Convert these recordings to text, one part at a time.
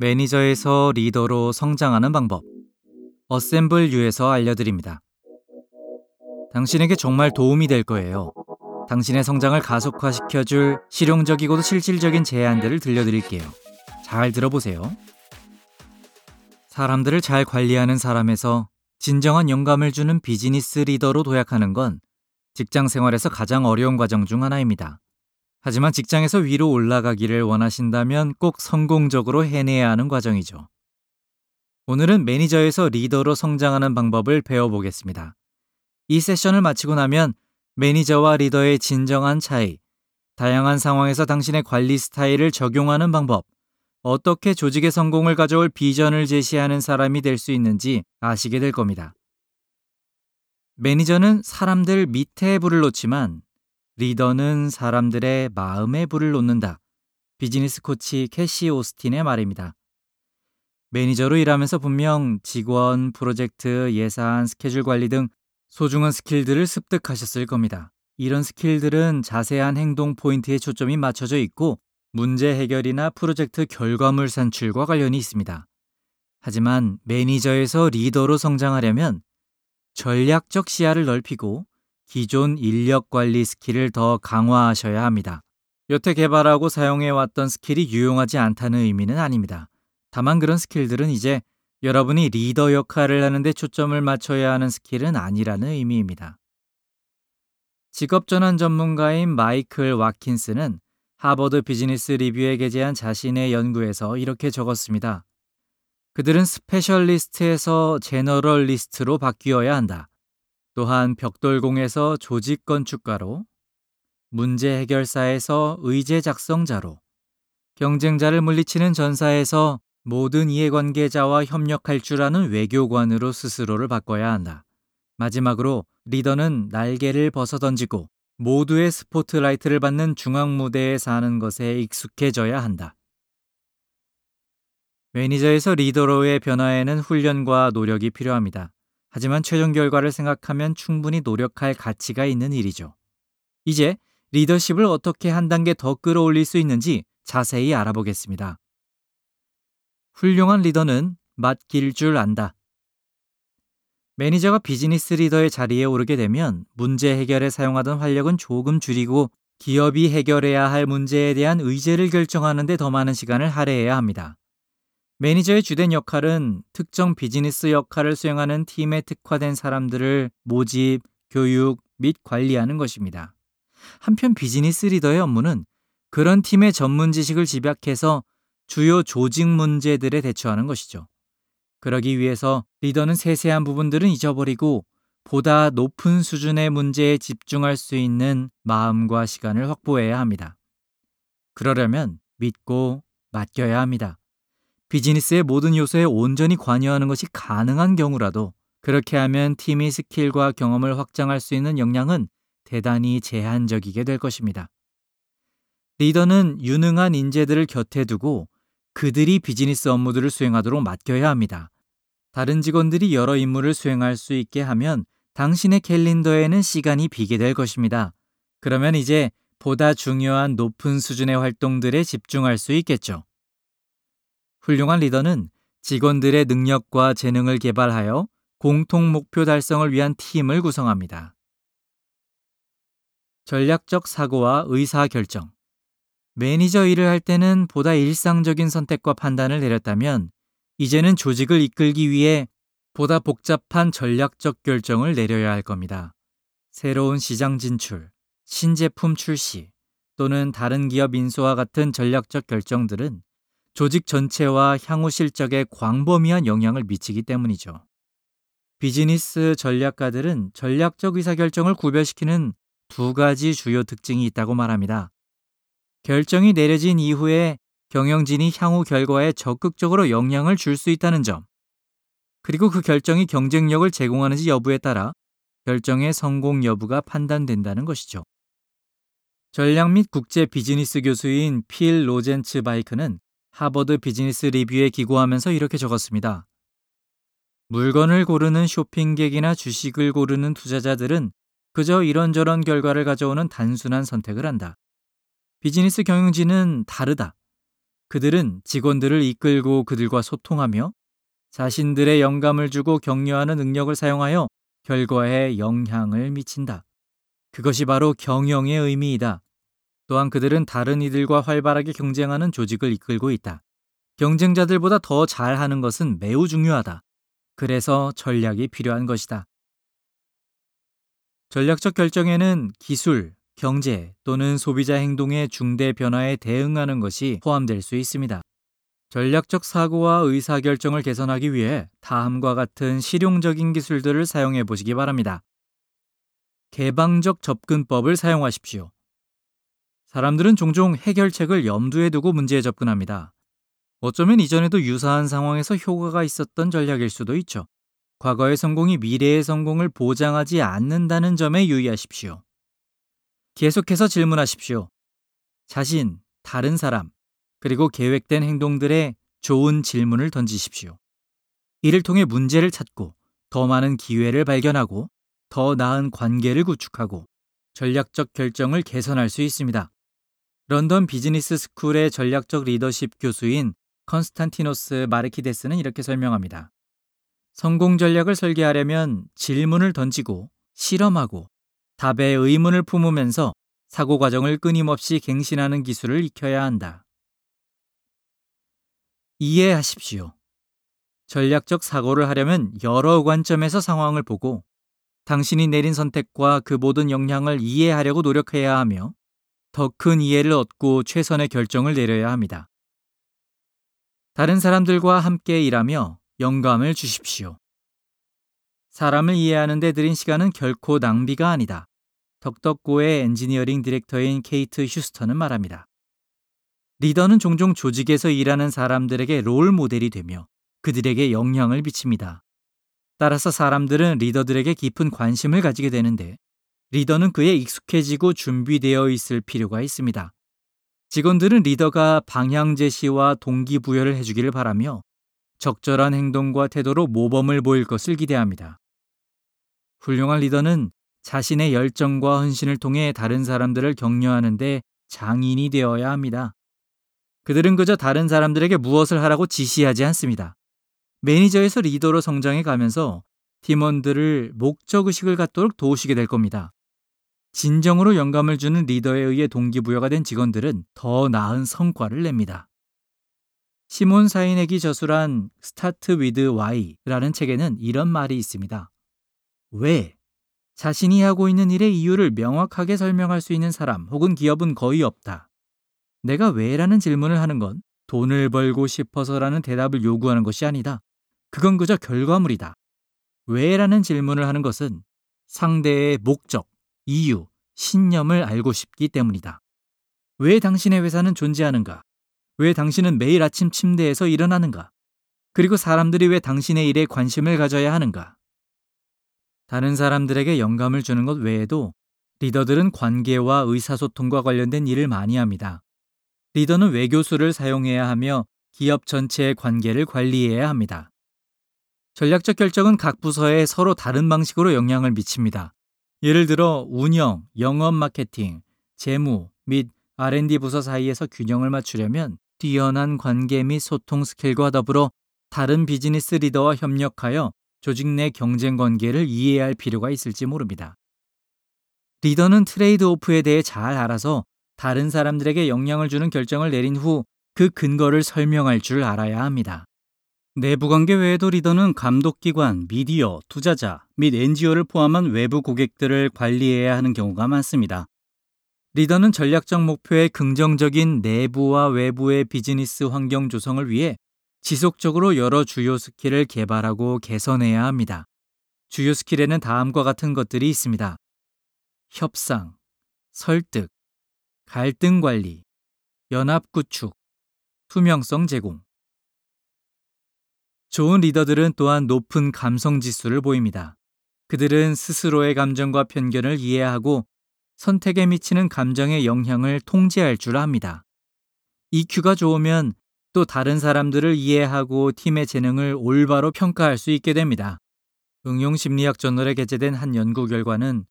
매니저에서 리더로 성장하는 방법. 어셈블 유에서 알려드립니다. 당신에게 정말 도움이 될 거예요. 당신의 성장을 가속화시켜줄 실용적이고도 실질적인 제안들을 들려드릴게요. 잘 들어보세요. 사람들을 잘 관리하는 사람에서 진정한 영감을 주는 비즈니스 리더로 도약하는 건 직장 생활에서 가장 어려운 과정 중 하나입니다. 하지만 직장에서 위로 올라가기를 원하신다면 꼭 성공적으로 해내야 하는 과정이죠. 오늘은 매니저에서 리더로 성장하는 방법을 배워보겠습니다. 이 세션을 마치고 나면 매니저와 리더의 진정한 차이, 다양한 상황에서 당신의 관리 스타일을 적용하는 방법, 어떻게 조직의 성공을 가져올 비전을 제시하는 사람이 될 수 있는지 아시게 될 겁니다. 매니저는 사람들 밑에 불을 놓지만 리더는 사람들의 마음에 불을 놓는다. 비즈니스 코치 캐시 오스틴의 말입니다. 매니저로 일하면서 분명 직원, 프로젝트, 예산, 스케줄 관리 등 소중한 스킬들을 습득하셨을 겁니다. 이런 스킬들은 자세한 행동 포인트에 초점이 맞춰져 있고 문제 해결이나 프로젝트 결과물 산출과 관련이 있습니다. 하지만 매니저에서 리더로 성장하려면 전략적 시야를 넓히고 기존 인력 관리 스킬을 더 강화하셔야 합니다. 여태 개발하고 사용해왔던 스킬이 유용하지 않다는 의미는 아닙니다. 다만 그런 스킬들은 이제 여러분이 리더 역할을 하는데 초점을 맞춰야 하는 스킬은 아니라는 의미입니다. 직업전환 전문가인 마이클 와킨스는 하버드 비즈니스 리뷰에 게재한 자신의 연구에서 이렇게 적었습니다. 그들은 specialist에서 generalist로 바뀌어야 한다. 또한 벽돌공에서 조직 건축가로, 문제 해결사에서 의제 작성자로, 경쟁자를 물리치는 전사에서 모든 이해관계자와 협력할 줄 아는 외교관으로 스스로를 바꿔야 한다. 마지막으로 리더는 날개를 벗어던지고 모두의 스포트라이트를 받는 중앙 무대에 서는 것에 익숙해져야 한다. 매니저에서 리더로의 변화에는 훈련과 노력이 필요합니다. 하지만 최종 결과를 생각하면 충분히 노력할 가치가 있는 일이죠. 이제 리더십을 어떻게 한 단계 더 끌어올릴 수 있는지 자세히 알아보겠습니다. 훌륭한 리더는 맡길 줄 안다. 매니저가 비즈니스 리더의 자리에 오르게 되면 문제 해결에 사용하던 활력은 조금 줄이고 기업이 해결해야 할 문제에 대한 의제를 결정하는 데 더 많은 시간을 할애해야 합니다. 매니저의 주된 역할은 특정 비즈니스 역할을 수행하는 팀에 특화된 사람들을 모집, 교육 및 관리하는 것입니다. 한편 비즈니스 리더의 업무는 그런 팀의 전문 지식을 집약해서 주요 조직 문제들에 대처하는 것이죠. 그러기 위해서 리더는 세세한 부분들은 잊어버리고 보다 높은 수준의 문제에 집중할 수 있는 마음과 시간을 확보해야 합니다. 그러려면 믿고 맡겨야 합니다. 비즈니스의 모든 요소에 온전히 관여하는 것이 가능한 경우라도 그렇게 하면 팀의 스킬과 경험을 확장할 수 있는 역량은 대단히 제한적이게 될 것입니다. 리더는 유능한 인재들을 곁에 두고 그들이 비즈니스 업무들을 수행하도록 맡겨야 합니다. 다른 직원들이 여러 임무를 수행할 수 있게 하면 당신의 캘린더에는 시간이 비게 될 것입니다. 그러면 이제 보다 중요한 높은 수준의 활동들에 집중할 수 있겠죠. 훌륭한 리더는 직원들의 능력과 재능을 개발하여 공통 목표 달성을 위한 팀을 구성합니다. 전략적 사고와 의사 결정. 매니저 일을 할 때는 보다 일상적인 선택과 판단을 내렸다면 이제는 조직을 이끌기 위해 보다 복잡한 전략적 결정을 내려야 할 겁니다. 새로운 시장 진출, 신제품 출시 또는 다른 기업 인수와 같은 전략적 결정들은 조직 전체와 향후 실적에 광범위한 영향을 미치기 때문이죠. 비즈니스 전략가들은 전략적 의사결정을 구별시키는 두 가지 주요 특징이 있다고 말합니다. 결정이 내려진 이후에 경영진이 향후 결과에 적극적으로 영향을 줄 수 있다는 점, 그리고 그 결정이 경쟁력을 제공하는지 여부에 따라 결정의 성공 여부가 판단된다는 것이죠. 전략 및 국제 비즈니스 교수인 필 로젠츠 바이크는 하버드 비즈니스 리뷰에 기고하면서 이렇게 적었습니다. 물건을 고르는 쇼핑객이나 주식을 고르는 투자자들은 그저 이런저런 결과를 가져오는 단순한 선택을 한다. 비즈니스 경영진은 다르다. 그들은 직원들을 이끌고 그들과 소통하며 자신들의 영감을 주고 격려하는 능력을 사용하여 결과에 영향을 미친다. 그것이 바로 경영의 의미이다. 또한 그들은 다른 이들과 활발하게 경쟁하는 조직을 이끌고 있다. 경쟁자들보다 더 잘하는 것은 매우 중요하다. 그래서 전략이 필요한 것이다. 전략적 결정에는 기술, 경제 또는 소비자 행동의 중대 변화에 대응하는 것이 포함될 수 있습니다. 전략적 사고와 의사결정을 개선하기 위해 다음과 같은 실용적인 기술들을 사용해 보시기 바랍니다. 개방적 접근법을 사용하십시오. 사람들은 종종 해결책을 염두에 두고 문제에 접근합니다. 어쩌면 이전에도 유사한 상황에서 효과가 있었던 전략일 수도 있죠. 과거의 성공이 미래의 성공을 보장하지 않는다는 점에 유의하십시오. 계속해서 질문하십시오. 자신, 다른 사람, 그리고 계획된 행동들에 좋은 질문을 던지십시오. 이를 통해 문제를 찾고 더 많은 기회를 발견하고 더 나은 관계를 구축하고 전략적 결정을 개선할 수 있습니다. 런던 비즈니스 스쿨의 전략적 리더십 교수인 컨스탄티노스 마르키데스는 이렇게 설명합니다. 성공 전략을 설계하려면 질문을 던지고 실험하고 답에 의문을 품으면서 사고 과정을 끊임없이 갱신하는 기술을 익혀야 한다. 이해하십시오. 전략적 사고를 하려면 여러 관점에서 상황을 보고 당신이 내린 선택과 그 모든 영향을 이해하려고 노력해야 하며 더 큰 이해를 얻고 최선의 결정을 내려야 합니다. 다른 사람들과 함께 일하며 영감을 주십시오. 사람을 이해하는 데 들인 시간은 결코 낭비가 아니다. DuckDuckGo의 엔지니어링 디렉터인 케이트 휴스턴은 말합니다. 리더는 종종 조직에서 일하는 사람들에게 롤 모델이 되며 그들에게 영향을 미칩니다. 따라서 사람들은 리더들에게 깊은 관심을 가지게 되는데 리더는 그에 익숙해지고 준비되어 있을 필요가 있습니다. 직원들은 리더가 방향 제시와 동기부여를 해주기를 바라며 적절한 행동과 태도로 모범을 보일 것을 기대합니다. 훌륭한 리더는 자신의 열정과 헌신을 통해 다른 사람들을 격려하는데 장인이 되어야 합니다. 그들은 그저 다른 사람들에게 무엇을 하라고 지시하지 않습니다. 매니저에서 리더로 성장해 가면서 팀원들을 목적의식을 갖도록 도우시게 될 겁니다. 진정으로 영감을 주는 리더에 의해 동기부여가 된 직원들은 더 나은 성과를 냅니다. 시몬 사이넥이 저술한 Start With Why라는 책에는 이런 말이 있습니다. 왜? 자신이 하고 있는 일의 이유를 명확하게 설명할 수 있는 사람 혹은 기업은 거의 없다. 내가 왜라는 질문을 하는 건 돈을 벌고 싶어서라는 대답을 요구하는 것이 아니다. 그건 그저 결과물이다. 왜라는 질문을 하는 것은 상대의 목적, 이유, 신념을 알고 싶기 때문이다. 왜 당신의 회사는 존재하는가? 왜 당신은 매일 아침 침대에서 일어나는가? 그리고 사람들이 왜 당신의 일에 관심을 가져야 하는가? 다른 사람들에게 영감을 주는 것 외에도 리더들은 관계와 의사소통과 관련된 일을 많이 합니다. 리더는 외교수를 사용해야 하며 기업 전체의 관계를 관리해야 합니다. 전략적 결정은 각 부서에 서로 다른 방식으로 영향을 미칩니다. 예를 들어 운영, 영업 마케팅, 재무 및 R&D 부서 사이에서 균형을 맞추려면 뛰어난 관계 및 소통 스킬과 더불어 다른 비즈니스 리더와 협력하여 조직 내 경쟁 관계를 이해할 필요가 있을지 모릅니다. 리더는 trade off에 대해 잘 알아서 다른 사람들에게 영향을 주는 결정을 내린 후 그 근거를 설명할 줄 알아야 합니다. 내부 관계 외에도 리더는 감독기관, 미디어, 투자자 및 NGO를 포함한 외부 고객들을 관리해야 하는 경우가 많습니다. 리더는 전략적 목표의 긍정적인 내부와 외부의 비즈니스 환경 조성을 위해 지속적으로 여러 주요 스킬을 개발하고 개선해야 합니다. 주요 스킬에는 다음과 같은 것들이 있습니다. 협상, 설득, 갈등 관리, 연합 구축, 투명성 제공. 좋은 리더들은 또한 높은 감성 지수를 보입니다. 그들은 스스로의 감정과 편견을 이해하고 선택에 미치는 감정의 영향을 통제할 줄 압니다. EQ가 좋으면 또 다른 사람들을 이해하고 팀의 재능을 올바로 평가할 수 있게 됩니다. 응용심리학 저널에 게재된 한 연구 결과는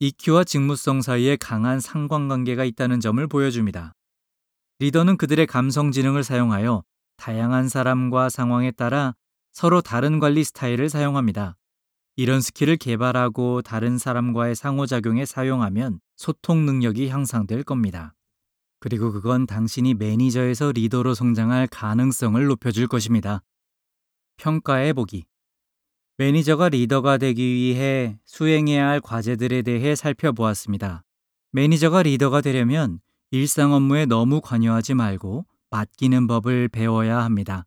EQ와 직무성 사이에 강한 상관관계가 있다는 점을 보여줍니다. 리더는 그들의 감성 지능을 사용하여 다양한 사람과 상황에 따라 서로 다른 관리 스타일을 사용합니다. 이런 스킬을 개발하고 다른 사람과의 상호작용에 사용하면 소통 능력이 향상될 겁니다. 그리고 그건 당신이 매니저에서 리더로 성장할 가능성을 높여줄 것입니다. 평가해 보기. 매니저가 리더가 되기 위해 수행해야 할 과제들에 대해 살펴보았습니다. 매니저가 리더가 되려면 일상 업무에 너무 관여하지 말고 맡기는 법을 배워야 합니다.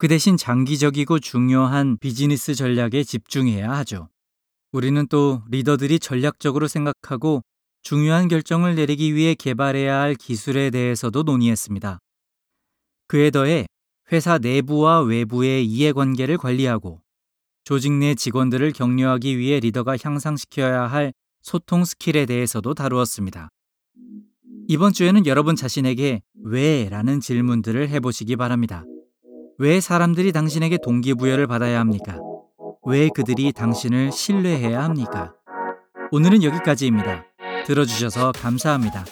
그 대신 장기적이고 중요한 비즈니스 전략에 집중해야 하죠. 우리는 또 리더들이 전략적으로 생각하고 중요한 결정을 내리기 위해 개발해야 할 기술에 대해서도 논의했습니다. 그에 더해 회사 내부와 외부의 이해관계를 관리하고 조직 내 직원들을 격려하기 위해 리더가 향상시켜야 할 소통 스킬에 대해서도 다루었습니다. 이번 주에는 여러분 자신에게 왜? 라는 질문들을 해보시기 바랍니다. 왜 사람들이 당신에게 동기부여를 받아야 합니까? 왜 그들이 당신을 신뢰해야 합니까? 오늘은 여기까지입니다. 들어주셔서 감사합니다.